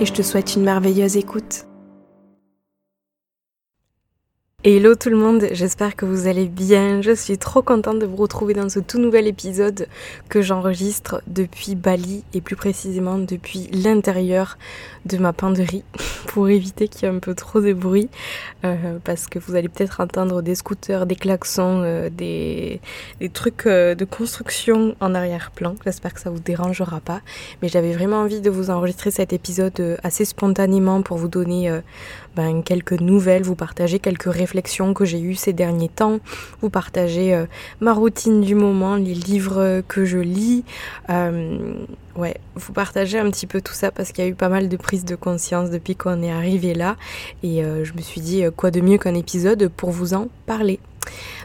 et je te souhaite une merveilleuse écoute. Hello tout le monde, j'espère que vous allez bien. Je suis trop contente de vous retrouver dans ce tout nouvel épisode que j'enregistre depuis Bali et plus précisément depuis l'intérieur de ma penderie pour éviter qu'il y ait un peu trop de bruit euh, parce que vous allez peut-être entendre des scooters, des klaxons, euh, des, trucs euh, de construction en arrière-plan. J'espère que ça vous dérangera pas. Mais j'avais vraiment envie de vous enregistrer cet épisode assez spontanément pour vous donner ben, quelques nouvelles, vous partager quelques réflexions que j'ai eues ces derniers temps, vous partager euh, ma routine du moment, les livres que je lis. Euh, ouais, vous partager un petit peu tout ça parce qu'il y a eu pas mal de prises de conscience depuis qu'on est arrivé là. Et euh, je me suis dit, quoi de mieux qu'un épisode pour vous en parler.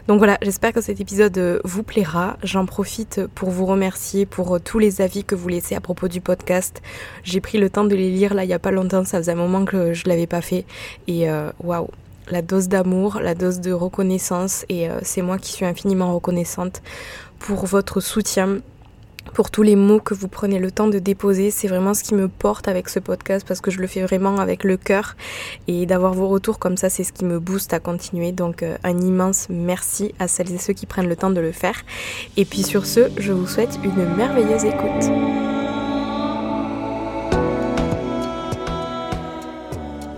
Donc voilà, j'espère que cet épisode vous plaira. J'en profite pour vous remercier pour tous les avis que vous laissez à propos du podcast. J'ai pris le temps de les lire là il y a pas longtemps, ça faisait un moment que je l'avais pas fait et waouh, la dose d'amour, la dose de reconnaissance et c'est moi qui suis infiniment reconnaissante pour votre soutien pour tous les mots que vous prenez le temps de déposer. C'est vraiment ce qui me porte avec ce podcast parce que je le fais vraiment avec le cœur. Et d'avoir vos retours comme ça, c'est ce qui me booste à continuer. Donc euh, un immense merci à celles et ceux qui prennent le temps de le faire. Et puis sur ce, je vous souhaite une merveilleuse écoute.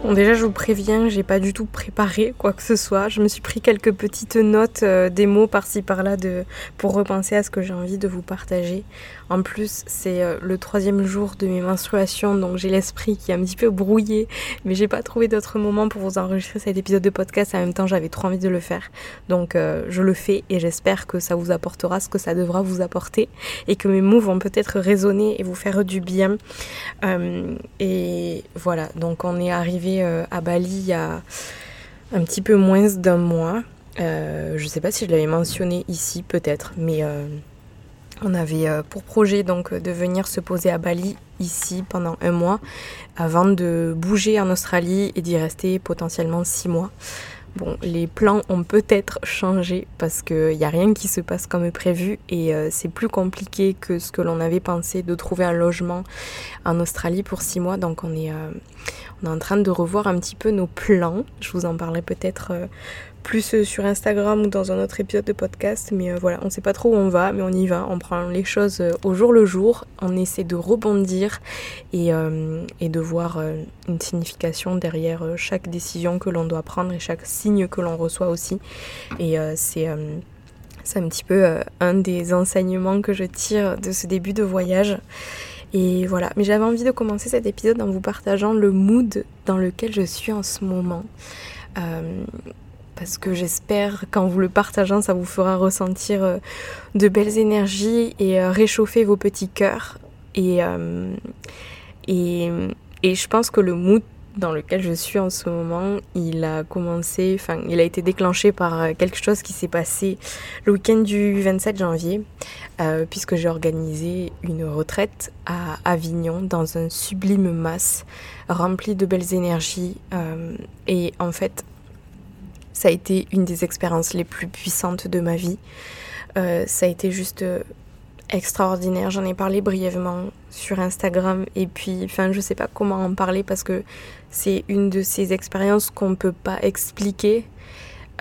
Bon, déjà, je vous préviens, j'ai pas du tout préparé quoi que ce soit. Je me suis pris quelques petites notes, euh, des mots par-ci par-là de, pour repenser à ce que j'ai envie de vous partager. En plus, c'est euh, le troisième jour de mes menstruations, donc j'ai l'esprit qui est un petit peu brouillé, mais j'ai pas trouvé d'autre moment pour vous enregistrer cet épisode de podcast. En même temps, j'avais trop envie de le faire, donc euh, je le fais et j'espère que ça vous apportera ce que ça devra vous apporter et que mes mots vont peut-être résonner et vous faire du bien. et voilà, donc on est arrivé euh, à Bali il y a un petit peu moins d'un mois. Euh, je ne sais pas si je l'avais mentionné ici, peut-être, mais euh, on avait pour projet donc de venir se poser à Bali ici pendant un mois avant de bouger en Australie et d'y rester potentiellement six mois. Bon, les plans ont peut-être changé parce qu'il n'y a rien qui se passe comme prévu et c'est plus compliqué que ce que l'on avait pensé de trouver un logement en Australie pour six mois. Donc on est, on est en train de revoir un petit peu nos plans. Je vous en parlerai peut-être euh, plus euh, sur Instagram ou dans un autre épisode de podcast. Mais euh, voilà, on ne sait pas trop où on va, mais on y va. On prend les choses au jour le jour. On essaie de rebondir et, de voir une signification derrière chaque décision que l'on doit prendre et chaque signe que l'on reçoit aussi. Et c'est un petit peu un des enseignements que je tire de ce début de voyage. Et voilà, mais j'avais envie de commencer cet épisode en vous partageant le mood dans lequel je suis en ce moment. Euh, parce que j'espère qu'en vous le partageant, ça vous fera ressentir euh, de belles énergies et euh, réchauffer vos petits cœurs. Et, et, et je pense que le mood dans lequel je suis en ce moment, il a commencé, enfin, il a été déclenché par euh, quelque chose qui s'est passé le week-end du 27 janvier, euh, puisque j'ai organisé une retraite à Avignon dans un sublime mas rempli de belles énergies. Euh, et en fait, ça a été une des expériences les plus puissantes de ma vie. ça a été juste extraordinaire. J'en ai parlé brièvement sur Instagram et puis, enfin, je sais pas comment en parler parce que c'est une de ces expériences qu'on ne peut pas expliquer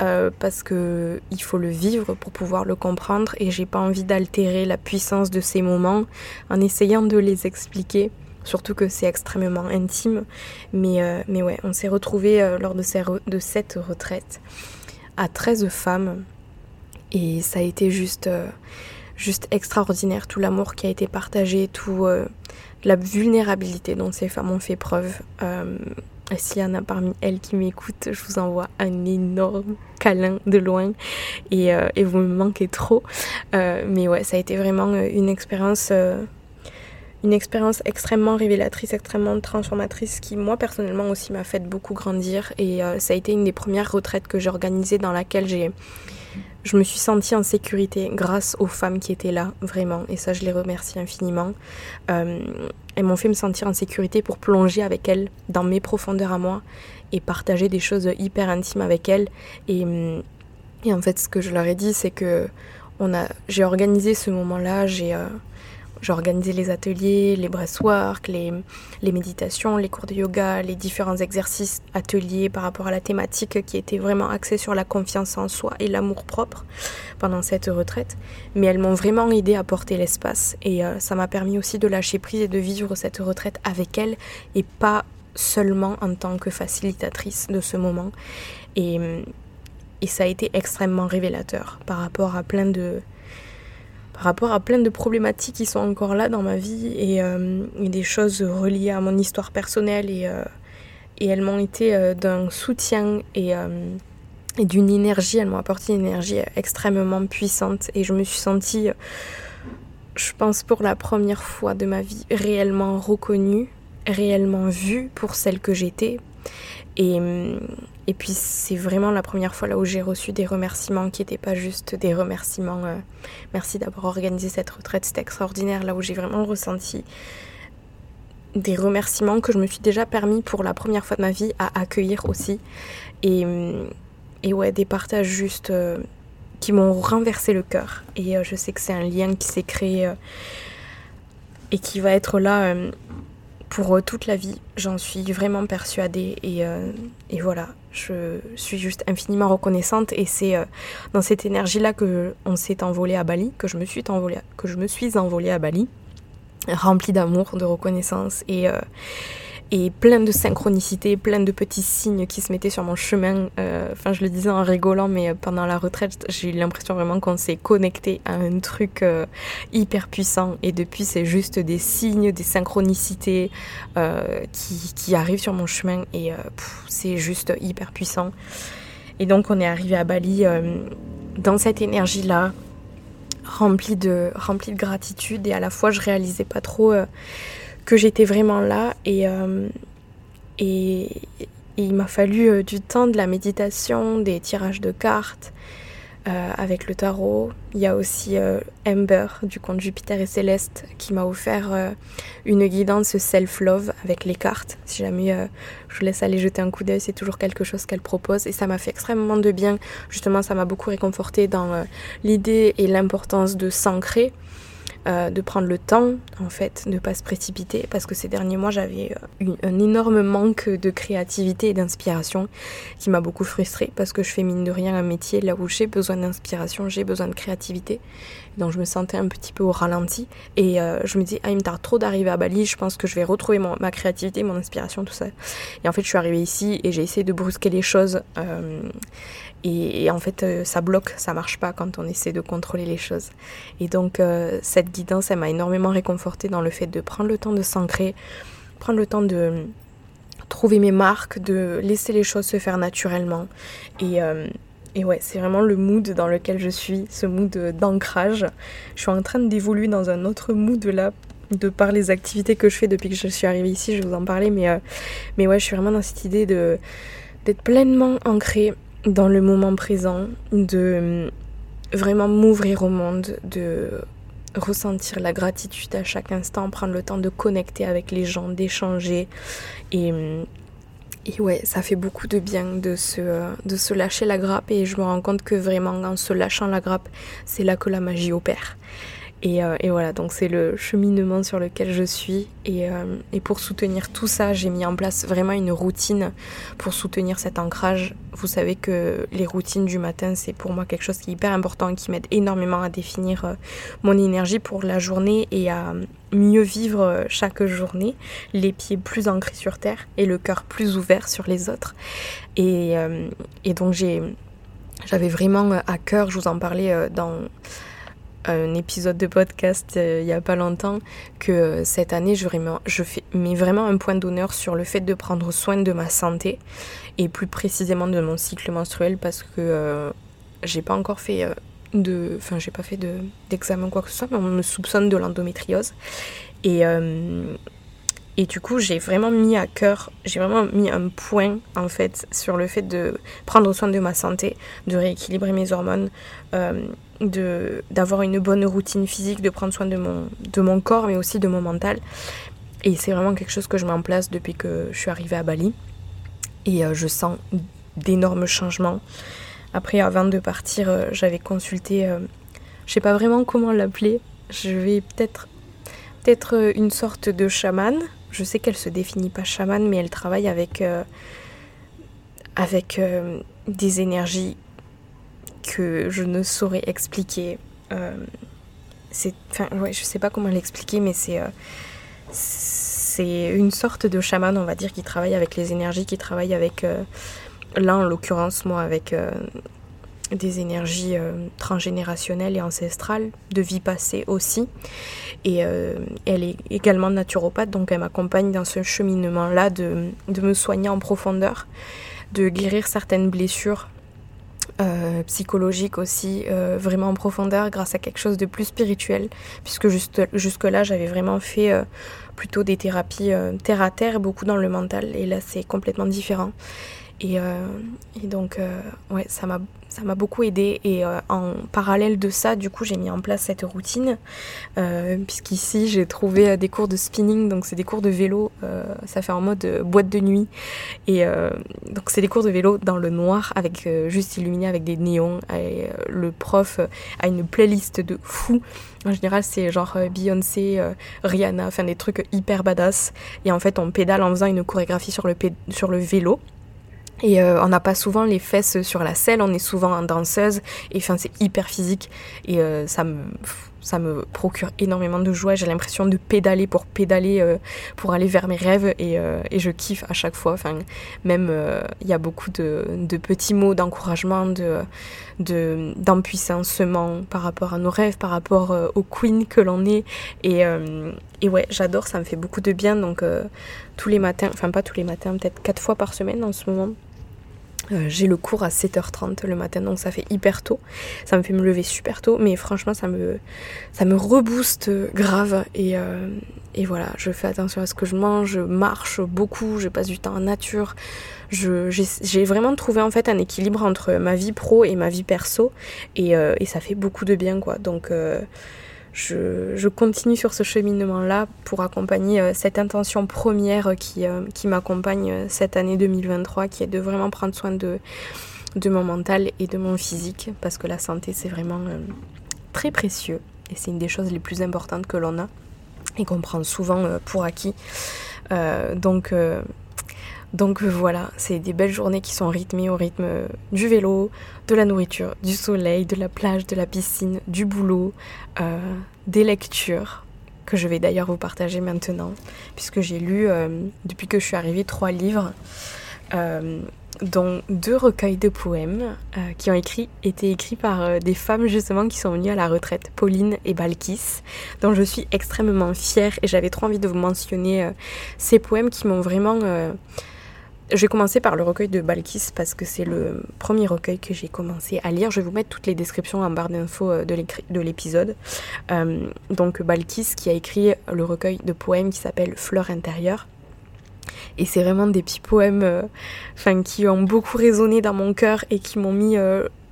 euh, parce que il faut le vivre pour pouvoir le comprendre et j'ai pas envie d'altérer la puissance de ces moments en essayant de les expliquer. Surtout que c'est extrêmement intime. Mais, euh, mais ouais, on s'est retrouvés euh, lors de, cette retraite à 13 femmes. Et ça a été juste juste extraordinaire, tout l'amour qui a été partagé, tout euh, la vulnérabilité dont ces femmes ont fait preuve. Euh, S'il y en a parmi elles qui m'écoutent, je vous envoie un énorme câlin de loin et, euh, vous me manquez trop. Euh, mais ouais, ça a été vraiment une expérience une expérience extrêmement révélatrice, extrêmement transformatrice qui moi personnellement aussi m'a fait beaucoup grandir et euh, ça a été une des premières retraites que j'ai organisées dans laquelle j'ai je me suis sentie en sécurité grâce aux femmes qui étaient là, vraiment. Et ça, je les remercie infiniment. Euh, elles m'ont fait me sentir en sécurité pour plonger avec elles dans mes profondeurs à moi et partager des choses hyper intimes avec elles. Et, en fait, ce que je leur ai dit, c'est que j'ai organisé ce moment-là, j'ai euh, j'ai organisé les ateliers, les breathwork, les, méditations, les cours de yoga, les différents exercices ateliers par rapport à la thématique qui était vraiment axée sur la confiance en soi et l'amour propre pendant cette retraite. Mais elles m'ont vraiment aidé à porter l'espace et euh, ça m'a permis aussi de lâcher prise et de vivre cette retraite avec elles et pas seulement en tant que facilitatrice de ce moment. Et ça a été extrêmement révélateur par rapport à plein de par rapport à plein de problématiques qui sont encore là dans ma vie et, euh, des choses reliées à mon histoire personnelle et, euh, elles m'ont été euh, d'un soutien et, d'une énergie, elles m'ont apporté une énergie extrêmement puissante et je me suis sentie, je pense pour la première fois de ma vie, réellement reconnue, réellement vue pour celle que j'étais et puis c'est vraiment la première fois là où j'ai reçu des remerciements qui n'étaient pas juste des remerciements. Euh, merci d'avoir organisé cette retraite, c'était extraordinaire. Là où j'ai vraiment ressenti des remerciements que je me suis déjà permis pour la première fois de ma vie à accueillir aussi. Et, ouais, des partages juste euh, qui m'ont renversé le cœur. Et euh, je sais que c'est un lien qui s'est créé et qui va être là pour toute la vie. J'en suis vraiment persuadée. Et, et voilà, je suis juste infiniment reconnaissante et c'est euh, dans cette énergie-là que on s'est envolé à Bali, que je me suis envolée, que je me suis à Bali, remplie d'amour, de reconnaissance et euh, et plein de synchronicité, plein de petits signes qui se mettaient sur mon chemin. Euh, enfin, je le disais en rigolant, mais pendant la retraite, j'ai eu l'impression vraiment qu'on s'est connecté à un truc euh, hyper puissant. Et depuis, c'est juste des signes, des synchronicités euh, qui, qui, arrivent sur mon chemin et c'est juste hyper puissant. Et donc, on est arrivé à Bali dans cette énergie-là, remplie de, remplie de gratitude et à la fois, je réalisais pas trop que j'étais vraiment là et, euh, il m'a fallu euh, du temps, de la méditation, des tirages de cartes euh, avec le tarot. Il y a aussi Amber du conte Jupiter et Céleste qui m'a offert une guidance self-love avec les cartes. Si jamais je vous laisse aller jeter un coup d'œil, c'est toujours quelque chose qu'elle propose et ça m'a fait extrêmement de bien. Justement, ça m'a beaucoup réconforté dans l'idée et l'importance de s'ancrer euh, de prendre le temps, en fait, de ne pas se précipiter, parce que ces derniers mois, j'avais euh, un énorme manque de créativité et d'inspiration qui m'a beaucoup frustrée, parce que je fais mine de rien un métier là où j'ai besoin d'inspiration, j'ai besoin de créativité. Donc je me sentais un petit peu au ralenti, et euh, je me dis, ah, il me tarde trop d'arriver à Bali, je pense que je vais retrouver ma créativité, mon inspiration, tout ça. Et en fait, je suis arrivée ici et j'ai essayé de brusquer les choses. Et, en fait, euh, ça bloque, ça marche pas quand on essaie de contrôler les choses. Et donc, euh, cette guidance, elle m'a énormément réconfortée dans le fait de prendre le temps de s'ancrer, prendre le temps de trouver mes marques, de laisser les choses se faire naturellement. Et, euh, et ouais, c'est vraiment le mood dans lequel je suis, ce mood d'ancrage. Je suis en train d'évoluer dans un autre mood là, de par les activités que je fais depuis que je suis arrivée ici, je vais vous en parler, mais, mais ouais, je suis vraiment dans cette idée d'être pleinement ancrée dans le moment présent, de euh, vraiment m'ouvrir au monde, de ressentir la gratitude à chaque instant, prendre le temps de connecter avec les gens, d'échanger. Et, euh, et ouais, ça fait beaucoup de bien de se, de se lâcher la grappe et je me rends compte que vraiment en se lâchant la grappe, c'est là que la magie opère. Euh, et, voilà, donc c'est le cheminement sur lequel je suis. Euh, et, pour soutenir tout ça, j'ai mis en place vraiment une routine pour soutenir cet ancrage. Vous savez que les routines du matin, c'est pour moi quelque chose qui est hyper important et qui m'aide énormément à définir euh, mon énergie pour la journée et à mieux vivre chaque journée, les pieds plus ancrés sur terre et le cœur plus ouvert sur les autres. Et, donc j'avais vraiment à cœur, je vous en parlais dans un épisode de podcast euh, il n'y a pas longtemps que euh, cette année je, fais, mets vraiment un point d'honneur sur le fait de prendre soin de ma santé et plus précisément de mon cycle menstruel parce que euh, j'ai pas encore fait de enfin j'ai pas fait de d'examen quoi que ce soit mais on me soupçonne de l'endométriose. Et, et du coup, j'ai vraiment mis à cœur, j'ai vraiment mis un point en fait sur le fait de prendre soin de ma santé, de rééquilibrer mes hormones, euh, de d'avoir une bonne routine physique, de prendre soin de mon, de mon corps, mais aussi de mon mental. Et c'est vraiment quelque chose que je mets en place depuis que je suis arrivée à Bali. Et euh, je sens d'énormes changements. Après, avant de partir, euh, j'avais consulté, je sais pas vraiment comment l'appeler. Je vais peut-être peut-être une sorte de chaman je sais qu'elle se définit pas chamane, mais elle travaille avec, euh, avec euh, des énergies que je ne saurais expliquer. Euh, c'est, enfin, ouais, je sais pas comment l'expliquer, mais c'est, c'est une sorte de chaman, on va dire, qui travaille avec les énergies, qui travaille avec, là en l'occurrence, moi, avec des énergies transgénérationnelles et ancestrales, de vie passée aussi. Et euh, elle est également naturopathe, donc elle m'accompagne dans ce cheminement-là de, me soigner en profondeur, de guérir certaines blessures euh, psychologiques aussi, euh, vraiment en profondeur, grâce à quelque chose de plus spirituel, puisque juste, jusque-là, j'avais vraiment fait plutôt des thérapies terre à terre, beaucoup dans le mental, et là, c'est complètement différent. Et, et donc, ouais, ça m'a beaucoup aidé. Et euh, en parallèle de ça du coup j'ai mis en place cette routine euh, puisqu'ici j'ai trouvé euh, des cours de spinning. Donc c'est des cours de vélo ça fait en mode boîte de nuit. Et donc c'est des cours de vélo dans le noir avec juste illuminé avec des néons. Et le prof a une playlist de fou. En général c'est genre Beyoncé Rihanna enfin des trucs hyper badass. Et en fait on pédale en faisant une chorégraphie sur le, sur le vélo et euh, on n'a pas souvent les fesses sur la selle, on est souvent en danseuse, et enfin c'est hyper physique, et euh, ça me ça me procure énormément de joie. J'ai l'impression de pédaler pour pédaler, euh, pour aller vers mes rêves et, et, je kiffe à chaque fois. Enfin, même il y a beaucoup de, de petits mots d'encouragement, de, de d'empuissancement par rapport à nos rêves, par rapport au queen que l'on est. Et, et ouais, j'adore, ça me fait beaucoup de bien. Donc tous les matins, enfin pas tous les matins, peut-être quatre fois par semaine en ce moment. Euh, j'ai le cours à 7h30 le matin, donc ça fait hyper tôt. Ça me fait me lever super tôt, mais franchement, ça me, ça me rebooste grave. Et, euh, voilà, je fais attention à ce que je mange, je marche beaucoup, je passe du temps en nature. J'ai vraiment trouvé en fait un équilibre entre ma vie pro et ma vie perso, et, euh, et ça fait beaucoup de bien, quoi. Donc je, continue sur ce cheminement-là pour accompagner euh, cette intention première qui, euh, qui m'accompagne euh, cette année 2023, qui est de vraiment prendre soin de, de mon mental et de mon physique, parce que la santé, c'est vraiment très précieux et c'est une des choses les plus importantes que l'on a et qu'on prend souvent pour acquis. donc, donc voilà, c'est des belles journées qui sont rythmées au rythme du vélo, de la nourriture, du soleil, de la plage, de la piscine, du boulot, euh, des lectures que je vais d'ailleurs vous partager maintenant, puisque j'ai lu euh, depuis que je suis arrivée trois livres, euh, dont deux recueils de poèmes qui ont écrit, été écrits par des femmes justement qui sont venues à la retraite, Pauline et Balkis, dont je suis extrêmement fière et j'avais trop envie de vous mentionner ces poèmes qui m'ont vraiment je vais commencer par le recueil de Balkis parce que c'est le premier recueil que j'ai commencé à lire. Je vais vous mettre toutes les descriptions en barre d'infos euh, de l'épisode. Euh, donc Balkis qui a écrit le recueil de poèmes qui s'appelle Fleur intérieure. Et c'est vraiment des petits poèmes euh, qui ont beaucoup résonné dans mon cœur et qui m'ont mis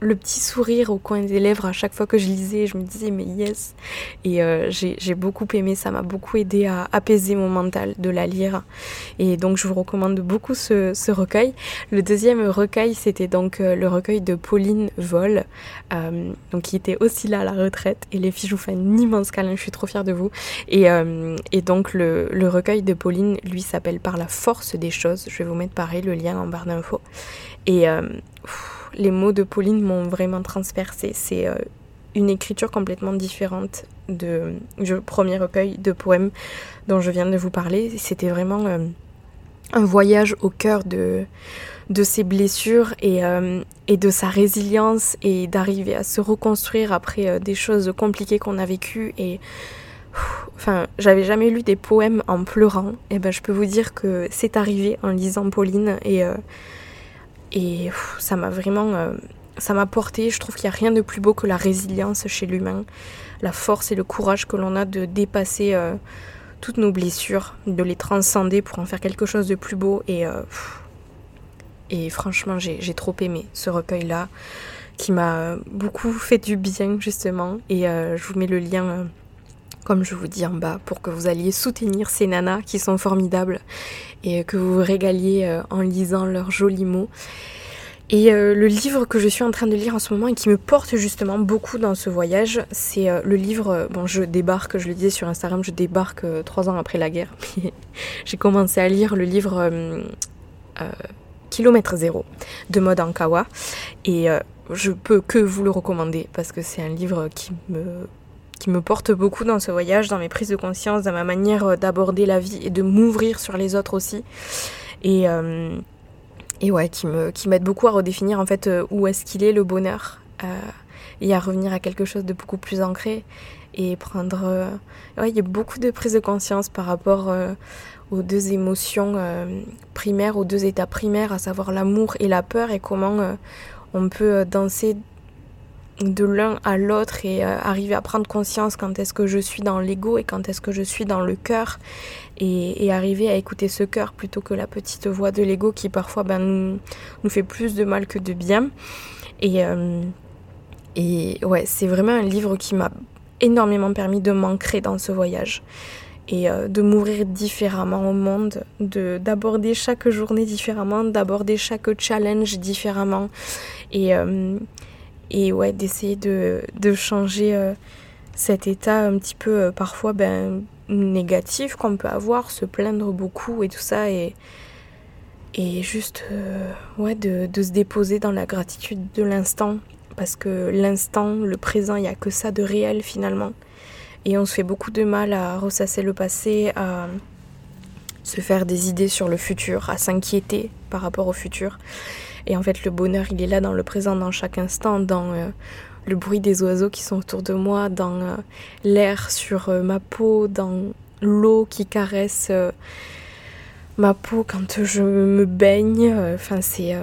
le petit sourire au coin des lèvres à chaque fois que je lisais. Je me disais, mais yes. Et euh, j'ai beaucoup aimé, ça m'a beaucoup aidé à apaiser mon mental de la lire. Et donc, je vous recommande beaucoup ce, recueil. Le deuxième recueil, c'était donc euh, le recueil de Pauline Vol, euh, donc qui était aussi là à la retraite. Et les filles, je vous fais un immense câlin, je suis trop fière de vous. Et, donc, le, le, recueil de Pauline, lui, s'appelle Par la force des choses. Je vais vous mettre pareil le lien en barre d'infos. Et les mots de Pauline m'ont vraiment transpercé. C'est euh, une écriture complètement différente de, du premier recueil de poèmes dont je viens de vous parler. C'était vraiment euh, un voyage au cœur de, de ses blessures et, euh, et de sa résilience et d'arriver à se reconstruire après des choses compliquées qu'on a vécues et enfin j'avais jamais lu des poèmes en pleurant et ben je peux vous dire que c'est arrivé en lisant Pauline et et ça m'a vraiment... Euh, ça m'a porté. Je trouve qu'il n'y a rien de plus beau que la résilience chez l'humain, la force et le courage que l'on a de dépasser euh, toutes nos blessures, de les transcender pour en faire quelque chose de plus beau. Et, et franchement, j'ai trop aimé ce recueil-là, qui m'a beaucoup fait du bien, justement. Et je vous mets le lien comme je vous dis en bas, pour que vous alliez soutenir ces nanas qui sont formidables et que vous vous régaliez euh, en lisant leurs jolis mots. Et euh, le livre que je suis en train de lire en ce moment et qui me porte justement beaucoup dans ce voyage, c'est euh, le livre, bon je débarque, je le disais sur Instagram, je débarque trois ans après la guerre. J'ai commencé à lire le livre Kilomètre Zéro de Maud Ankawa et je peux que vous le recommander parce que c'est un livre qui me qui me porte beaucoup dans ce voyage, dans mes prises de conscience, dans ma manière euh, d'aborder la vie et de m'ouvrir sur les autres aussi. Et, euh, et ouais, qui me qui m'aide beaucoup à redéfinir en fait euh, où est-ce qu'il est le bonheur et à revenir à quelque chose de beaucoup plus ancré et prendre. il y a beaucoup de prises de conscience par rapport aux deux émotions primaires, aux deux états primaires, à savoir l'amour et la peur et comment on peut danser de l'un à l'autre et euh, arriver à prendre conscience quand est-ce que je suis dans l'ego et quand est-ce que je suis dans le cœur et, arriver à écouter ce cœur plutôt que la petite voix de l'ego qui parfois ben, nous, fait plus de mal que de bien. Et, euh, et ouais, c'est vraiment un livre qui m'a énormément permis de m'ancrer dans ce voyage et euh, de m'ouvrir différemment au monde, de d'aborder chaque journée différemment, d'aborder chaque challenge différemment et et ouais, d'essayer de, de, changer euh, cet état un petit peu euh, parfois ben, négatif qu'on peut avoir, se plaindre beaucoup et tout ça, et, et juste euh, ouais, de, de, se déposer dans la gratitude de l'instant, parce que l'instant, le présent, il n'y a que ça de réel finalement. Et on se fait beaucoup de mal à ressasser le passé, à se faire des idées sur le futur, à s'inquiéter par rapport au futur. Et en fait, le bonheur, il est là dans le présent, dans chaque instant, dans euh, le bruit des oiseaux qui sont autour de moi, dans euh, l'air sur euh, ma peau, dans l'eau qui caresse ma peau quand je me baigne. Enfin, c'est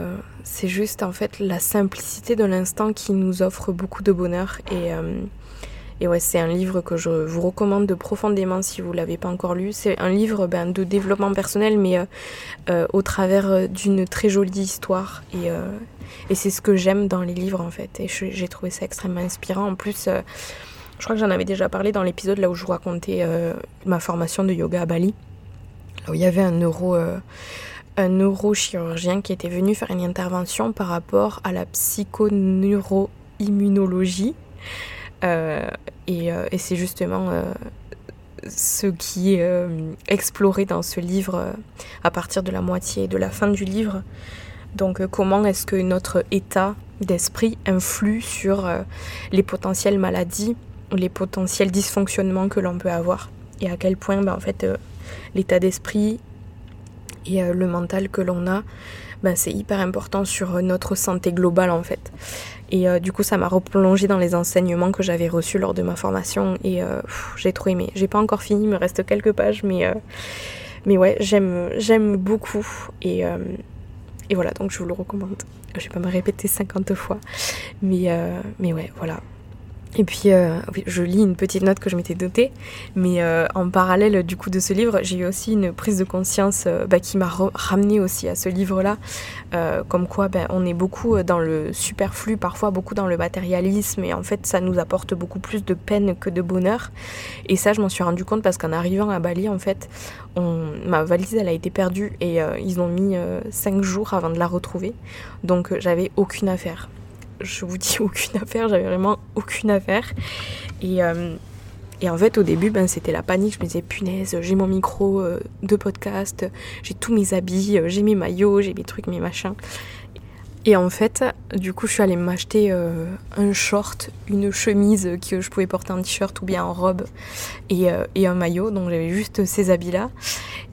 c'est juste en fait la simplicité de l'instant qui nous offre beaucoup de bonheur et et ouais, c'est un livre que je vous recommande profondément si vous l'avez pas encore lu. C'est un livre ben, de développement personnel, mais euh, euh, au travers euh, d'une très jolie histoire. Et, c'est ce que j'aime dans les livres en fait. Et j'ai trouvé ça extrêmement inspirant. En plus, je crois que j'en avais déjà parlé dans l'épisode là où je vous racontais ma formation de yoga à Bali. Là où il y avait un un neurochirurgien qui était venu faire une intervention par rapport à la psychoneuroimmunologie. Euh, euh, et, c'est justement euh, ce qui est exploré dans ce livre à partir de la moitié, de la fin du livre. Donc comment est-ce que notre état d'esprit influe sur les potentielles maladies, les potentiels dysfonctionnements que l'on peut avoir? Et à quel point ben, en fait l'état d'esprit et le mental que l'on a, ben, c'est hyper important sur notre santé globale en fait. Et euh, du coup, ça m'a replongé dans les enseignements que j'avais reçus lors de ma formation et euh, j'ai trop aimé. J'ai pas encore fini, il me reste quelques pages, mais, euh, mais ouais, j'aime, j'aime beaucoup. Et, et voilà, donc je vous le recommande. Je vais pas me répéter 50 fois, mais, mais ouais, voilà. Et puis, euh, je lis une petite note que je m'étais dotée, mais euh, en parallèle du coup de ce livre, j'ai eu aussi une prise de conscience euh, bah, qui m'a ramené aussi à ce livre-là, comme quoi ben, on est beaucoup dans le superflu, parfois beaucoup dans le matérialisme, et en fait ça nous apporte beaucoup plus de peine que de bonheur. Et ça, je m'en suis rendu compte parce qu'en arrivant à Bali, en fait, ma valise elle a été perdue et ils ont mis 5 jours avant de la retrouver, donc j'avais aucune affaire je vous dis aucune affaire, j'avais vraiment aucune affaire. Et, euh, et en fait, au début, ben, c'était la panique. Je me disais, punaise, j'ai mon micro euh, de podcast, j'ai tous mes habits, euh, j'ai mes maillots, j'ai mes trucs, mes machins. Et en fait, du coup, je suis allée m'acheter un short, une chemise que je pouvais porter en t-shirt ou bien en robe et, et un maillot. Donc j'avais juste ces habits-là.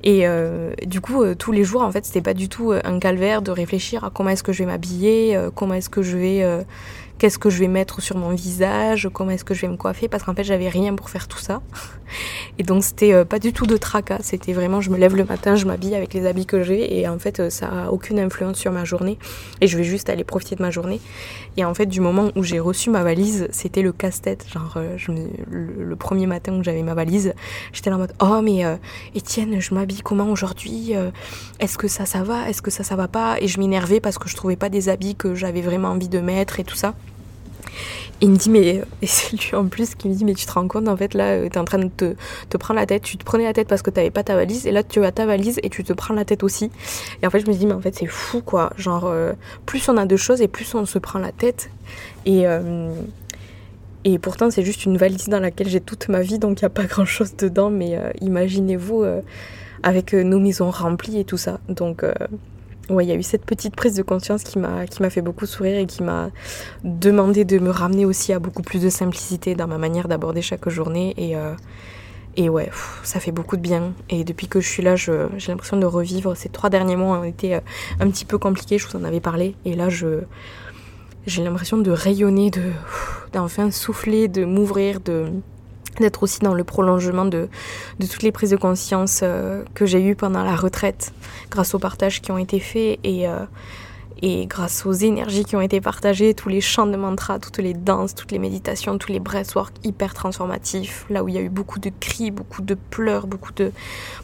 Et euh, du coup, tous les jours, en fait, c'était pas du tout un calvaire de réfléchir à comment est-ce que je vais m'habiller, comment est-ce que je vais qu'est-ce que je vais mettre sur mon visage, comment est-ce que je vais me coiffer, parce qu'en fait j'avais rien pour faire tout ça. Et donc c'était euh, pas du tout de tracas, c'était vraiment je me lève le matin, je m'habille avec les habits que j'ai et en fait euh, ça a aucune influence sur ma journée et je vais juste aller profiter de ma journée. Et en fait du moment où j'ai reçu ma valise, c'était le casse-tête. Genre euh, le, premier matin où j'avais ma valise, j'étais là en mode oh mais Étienne, je m'habille comment aujourd'hui Est-ce que ça ça va Est-ce que ça ça va pas? Et je m'énervais parce que je trouvais pas des habits que j'avais vraiment envie de mettre et tout ça il me dit, mais, et c'est lui en plus qui me dit, mais tu te rends compte, en fait, là, euh, t'es en train de te, te, prendre la tête, tu te prenais la tête parce que t'avais pas ta valise, et là, tu as ta valise et tu te prends la tête aussi. Et en fait, je me dis, mais en fait, c'est fou, quoi. Genre, euh, plus on a de choses et plus on se prend la tête. Et, euh, et pourtant, c'est juste une valise dans laquelle j'ai toute ma vie, donc il n'y a pas grand chose dedans, mais imaginez-vous avec nos maisons remplies et tout ça. Donc, Ouais, il y a eu cette petite prise de conscience qui m'a fait beaucoup sourire et qui m'a demandé de me ramener aussi à beaucoup plus de simplicité dans ma manière d'aborder chaque journée et euh, ouais, ça fait beaucoup de bien. Et depuis que je suis là, j'ai l'impression de revivre. Ces trois derniers mois ont été euh, un petit peu compliqués, je vous en avais parlé. Et là, je j'ai l'impression de rayonner, de d'enfin souffler, de m'ouvrir, de d'être aussi dans le prolongement de, de, toutes les prises de conscience euh, que j'ai eues pendant la retraite grâce aux partages qui ont été faits et, euh, et grâce aux énergies qui ont été partagées, tous les chants de mantra, toutes les danses, toutes les méditations, tous les breathwork hyper transformatifs, là où il y a eu beaucoup de cris, beaucoup de pleurs, beaucoup de,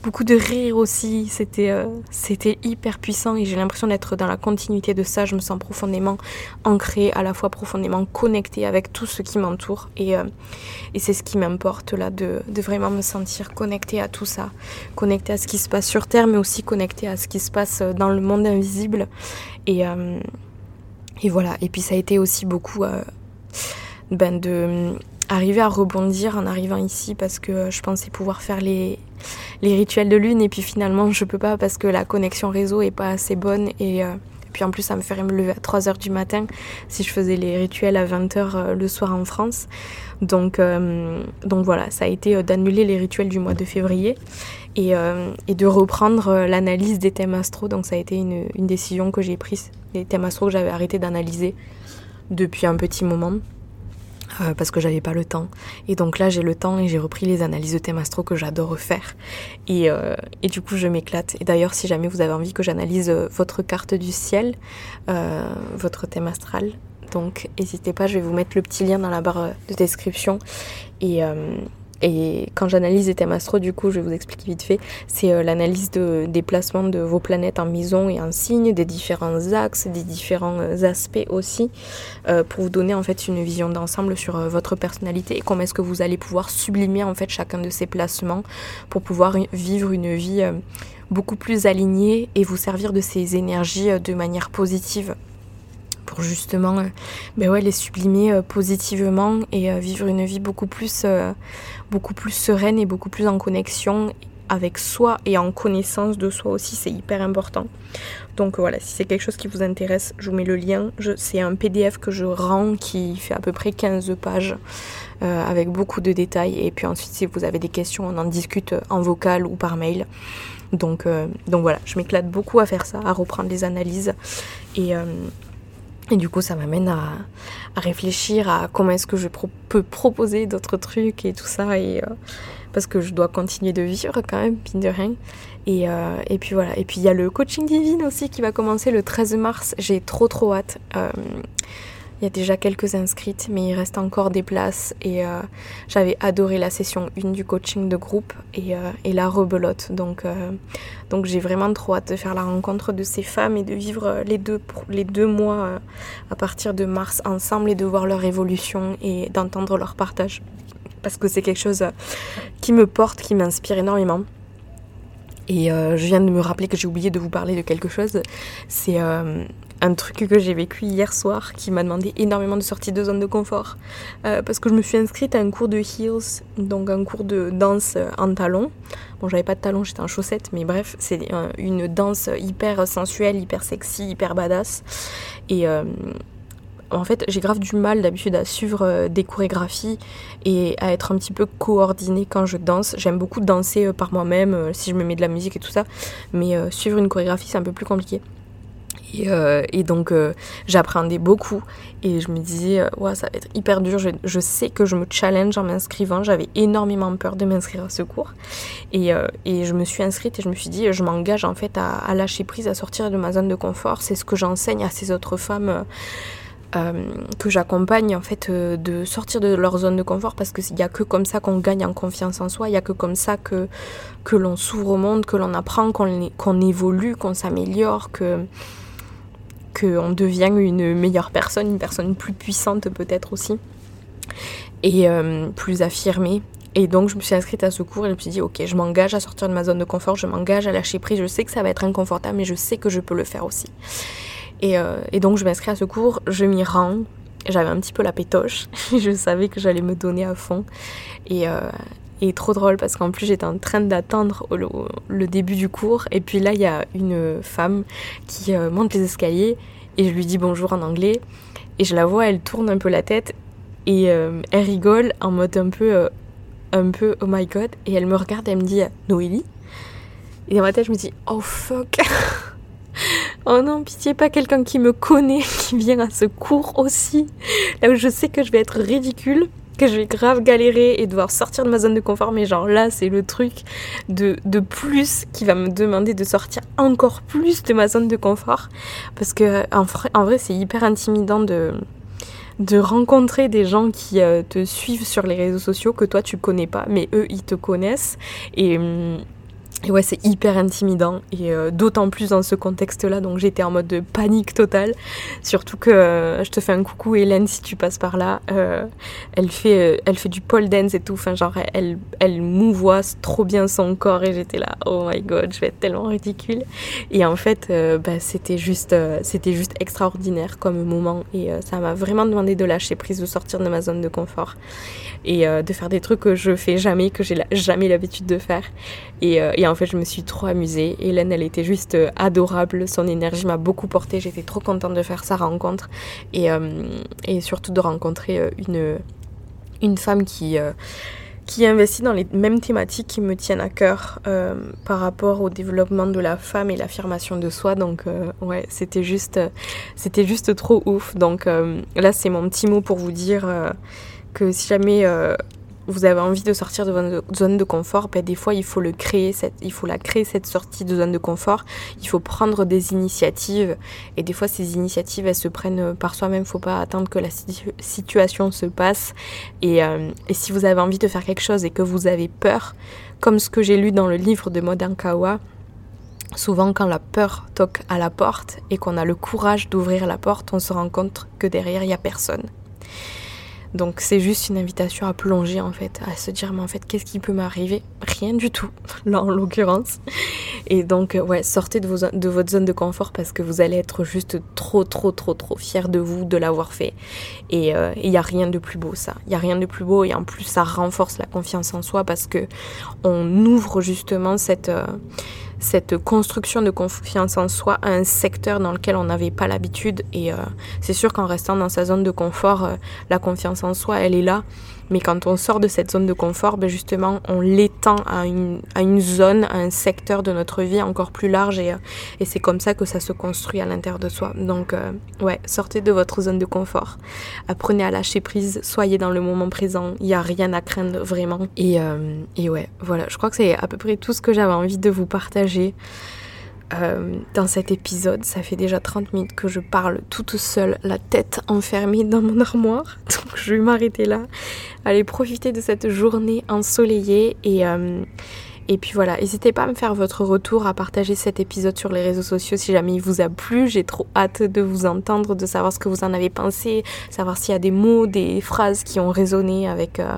beaucoup de rires aussi, c'était euh, c'était hyper puissant et j'ai l'impression d'être dans la continuité de ça, je me sens profondément ancrée, à la fois profondément connectée avec tout ce qui m'entoure et, euh, et c'est ce qui m'importe là, de, de vraiment me sentir connectée à tout ça, connectée à ce qui se passe sur Terre mais aussi connectée à ce qui se passe dans le monde invisible. Et, euh, et voilà. Et puis ça a été aussi beaucoup euh, ben de euh, arriver à rebondir en arrivant ici parce que je pensais pouvoir faire les, les rituels de lune et puis finalement je peux pas parce que la connexion réseau est pas assez bonne et, puis en plus ça me ferait me lever à 3h du matin si je faisais les rituels à 20h le soir en France. Donc, donc voilà, ça a été d'annuler les rituels du mois de février et, euh, et de reprendre euh, l'analyse des thèmes astro. Donc ça a été une, décision que j'ai prise. Les thèmes astro que j'avais arrêté d'analyser depuis un petit moment. Euh, parce que j'avais pas le temps. Et donc là, j'ai le temps et j'ai repris les analyses de thèmes astro que j'adore faire. Et, du coup, je m'éclate. Et d'ailleurs, si jamais vous avez envie que j'analyse votre carte du ciel, votre thème astral, donc n'hésitez pas, je vais vous mettre le petit lien dans la barre de description. Et, et quand j'analyse les thèmes astro, du coup, je vais vous expliquer vite fait, c'est euh, l'analyse de, des placements de vos planètes en maison et en signe, des différents axes, des différents euh, aspects aussi, euh, pour vous donner en fait une vision d'ensemble sur votre personnalité et comment est-ce que vous allez pouvoir sublimer en fait chacun de ces placements pour pouvoir vivre une vie beaucoup plus alignée et vous servir de ces énergies de manière positive pour justement euh, ben ouais, les sublimer euh, positivement et euh, vivre une vie beaucoup plus, beaucoup plus sereine et beaucoup plus en connexion avec soi et en connaissance de soi aussi, c'est hyper important. Donc voilà, si c'est quelque chose qui vous intéresse, je vous mets le lien. C'est un PDF que je rends qui fait à peu près 15 pages avec beaucoup de détails. Et puis ensuite, si vous avez des questions, on en discute en vocal ou par mail. Donc, donc voilà, je m'éclate beaucoup à faire ça, à reprendre les analyses. Et du coup, ça m'amène à, réfléchir à comment est-ce que je peux proposer d'autres trucs et tout ça. Et, euh, parce que je dois continuer de vivre quand même, pine de rien. Et, euh, et puis voilà. Et puis il y a le coaching divine aussi qui va commencer le 13 mars. J'ai trop trop hâte. Euh, il y a déjà quelques inscrites, mais il reste encore des places. Et euh, j'avais adoré la session 1 du coaching de groupe et, euh, et la rebelote. Donc, euh, donc j'ai vraiment trop hâte de faire la rencontre de ces femmes et de vivre les deux, les deux mois à partir de mars ensemble et de voir leur évolution et d'entendre leur partage. Parce que c'est quelque chose qui me porte, qui m'inspire énormément. Et je viens de me rappeler que j'ai oublié de vous parler de quelque chose. C'est un truc que j'ai vécu hier soir qui m'a demandé énormément de sortir de zone de confort. Euh, parce que je me suis inscrite à un cours de heels, donc un cours de danse en talons. Bon, j'avais pas de talons, j'étais en chaussettes, mais bref, c'est une danse hyper sensuelle, hyper sexy, hyper badass. Et. Euh, en fait, j'ai grave du mal d'habitude à suivre euh, des chorégraphies et à être un petit peu coordonnée quand je danse. J'aime beaucoup danser par moi-même si je me mets de la musique et tout ça, mais suivre une chorégraphie c'est un peu plus compliqué. Et, et donc j'apprenais beaucoup et je me disais, ouais, ça va être hyper dur. Je, sais que je me challenge en m'inscrivant. J'avais énormément peur de m'inscrire à ce cours. Et, et, je me suis inscrite et je me suis dit, je m'engage en fait à, lâcher prise, à sortir de ma zone de confort. C'est ce que j'enseigne à ces autres femmes euh, que j'accompagne en fait euh, de sortir de leur zone de confort parce qu'il n'y a que comme ça qu'on gagne en confiance en soi, il n'y a que comme ça que, que l'on s'ouvre au monde, que l'on apprend, qu'on évolue, qu'on s'améliore, que qu'on devient une meilleure personne, une personne plus puissante peut-être aussi et euh, plus affirmée. Et donc je me suis inscrite à ce cours et je me suis dit ok je m'engage à sortir de ma zone de confort, je m'engage à lâcher prise, je sais que ça va être inconfortable mais je sais que je peux le faire aussi. Euh, et, donc je m'inscris à ce cours, je m'y rends. J'avais un petit peu la pétoche, je savais que j'allais me donner à fond. Et, euh, trop drôle parce qu'en plus j'étais en train d'attendre le, début du cours. Et puis là il y a une femme qui euh, monte les escaliers et je lui dis bonjour en anglais. Et je la vois, elle tourne un peu la tête et elle rigole en mode un peu, un peu oh my god. Et elle me regarde et elle me dit Noélie? Et dans ma tête je me dis oh fuck. Oh non, pitié, pas quelqu'un qui me connaît, qui vient à ce cours aussi. Là où je sais que je vais être ridicule, que je vais grave galérer et devoir sortir de ma zone de confort. Mais genre là, c'est le truc de, de plus qui va me demander de sortir encore plus de ma zone de confort. Parce que en, vrai, c'est hyper intimidant de de rencontrer des gens qui euh, te suivent sur les réseaux sociaux que toi tu connais pas mais eux ils te connaissent et hum, et ouais, c'est hyper intimidant et euh, d'autant plus dans ce contexte-là. Donc j'étais en mode de panique totale. Surtout que euh, je te fais un coucou Hélène si tu passes par là. Euh, elle fait elle fait du pole dance et tout. Enfin genre elle elle mouvoie trop bien son corps et j'étais là oh my god je vais être tellement ridicule. Et en fait bah, c'était juste c'était juste extraordinaire comme moment et ça m'a vraiment demandé de lâcher prise, de sortir de ma zone de confort et de faire des trucs que je fais jamais, que j'ai jamais l'habitude de faire. Et, et en en fait, je me suis trop amusée. Hélène, elle était juste euh, adorable. Son énergie m'a beaucoup portée. J'étais trop contente de faire sa rencontre et, euh, surtout de rencontrer euh, une, une femme qui qui investit dans les mêmes thématiques qui me tiennent à cœur par rapport au développement de la femme et l'affirmation de soi. Donc ouais, c'était juste, c'était juste trop ouf. Donc là, c'est mon petit mot pour vous dire que si jamais vous avez envie de sortir de votre zone de confort, ben des fois il faut le créer, cette, il faut la créer cette sortie de zone de confort. Il faut prendre des initiatives et des fois ces initiatives elles se prennent par soi-même. Faut pas attendre que la situation se passe. Et, euh, et, si vous avez envie de faire quelque chose et que vous avez peur, comme ce que j'ai lu dans le livre de Modern Kawa, Souvent, quand la peur toque à la porte et qu'on a le courage d'ouvrir la porte, on se rend compte que derrière, il n'y a personne. Donc c'est juste une invitation à plonger en fait, à se dire mais en fait qu'est-ce qui peut m'arriver? Rien du tout, là en l'occurrence. Et donc euh, ouais, sortez de, votre zone de confort parce que vous allez être juste trop trop trop trop fier de vous de l'avoir fait. Et il euh, n'y a rien de plus beau ça. Il n'y a rien de plus beau et en plus ça renforce la confiance en soi parce que on ouvre justement cette... Euh, cette construction de confiance en soi à un secteur dans lequel on n'avait pas l'habitude. Et euh, c'est sûr qu'en restant dans sa zone de confort, euh, la confiance en soi, elle est là. Mais quand on sort de cette zone de confort, ben justement, on l'étend à une, à une zone, à un secteur de notre vie encore plus large et, euh, et c'est comme ça que ça se construit à l'intérieur de soi. Donc, euh, ouais, sortez de votre zone de confort. Apprenez à lâcher prise, soyez dans le moment présent. Il n'y a rien à craindre vraiment. Et, euh, et ouais, voilà, je crois que c'est à peu près tout ce que j'avais envie de vous partager. Euh, dans cet épisode. Ça fait déjà 30 minutes que je parle toute seule, la tête enfermée dans mon armoire. Donc je vais m'arrêter là. Allez profiter de cette journée ensoleillée et... Euh, et puis voilà, n'hésitez pas à me faire votre retour, à partager cet épisode sur les réseaux sociaux si jamais il vous a plu. J'ai trop hâte de vous entendre, de savoir ce que vous en avez pensé, savoir s'il y a des mots, des phrases qui ont résonné avec, euh,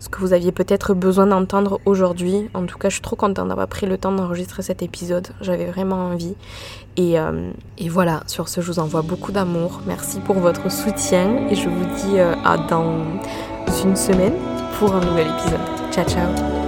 ce que vous aviez peut-être besoin d'entendre aujourd'hui. En tout cas, je suis trop contente d'avoir pris le temps d'enregistrer cet épisode. J'avais vraiment envie. Et, euh, voilà, sur ce, je vous envoie beaucoup d'amour. Merci pour votre soutien et je vous dis euh, à dans une semaine pour un nouvel épisode. Ciao, ciao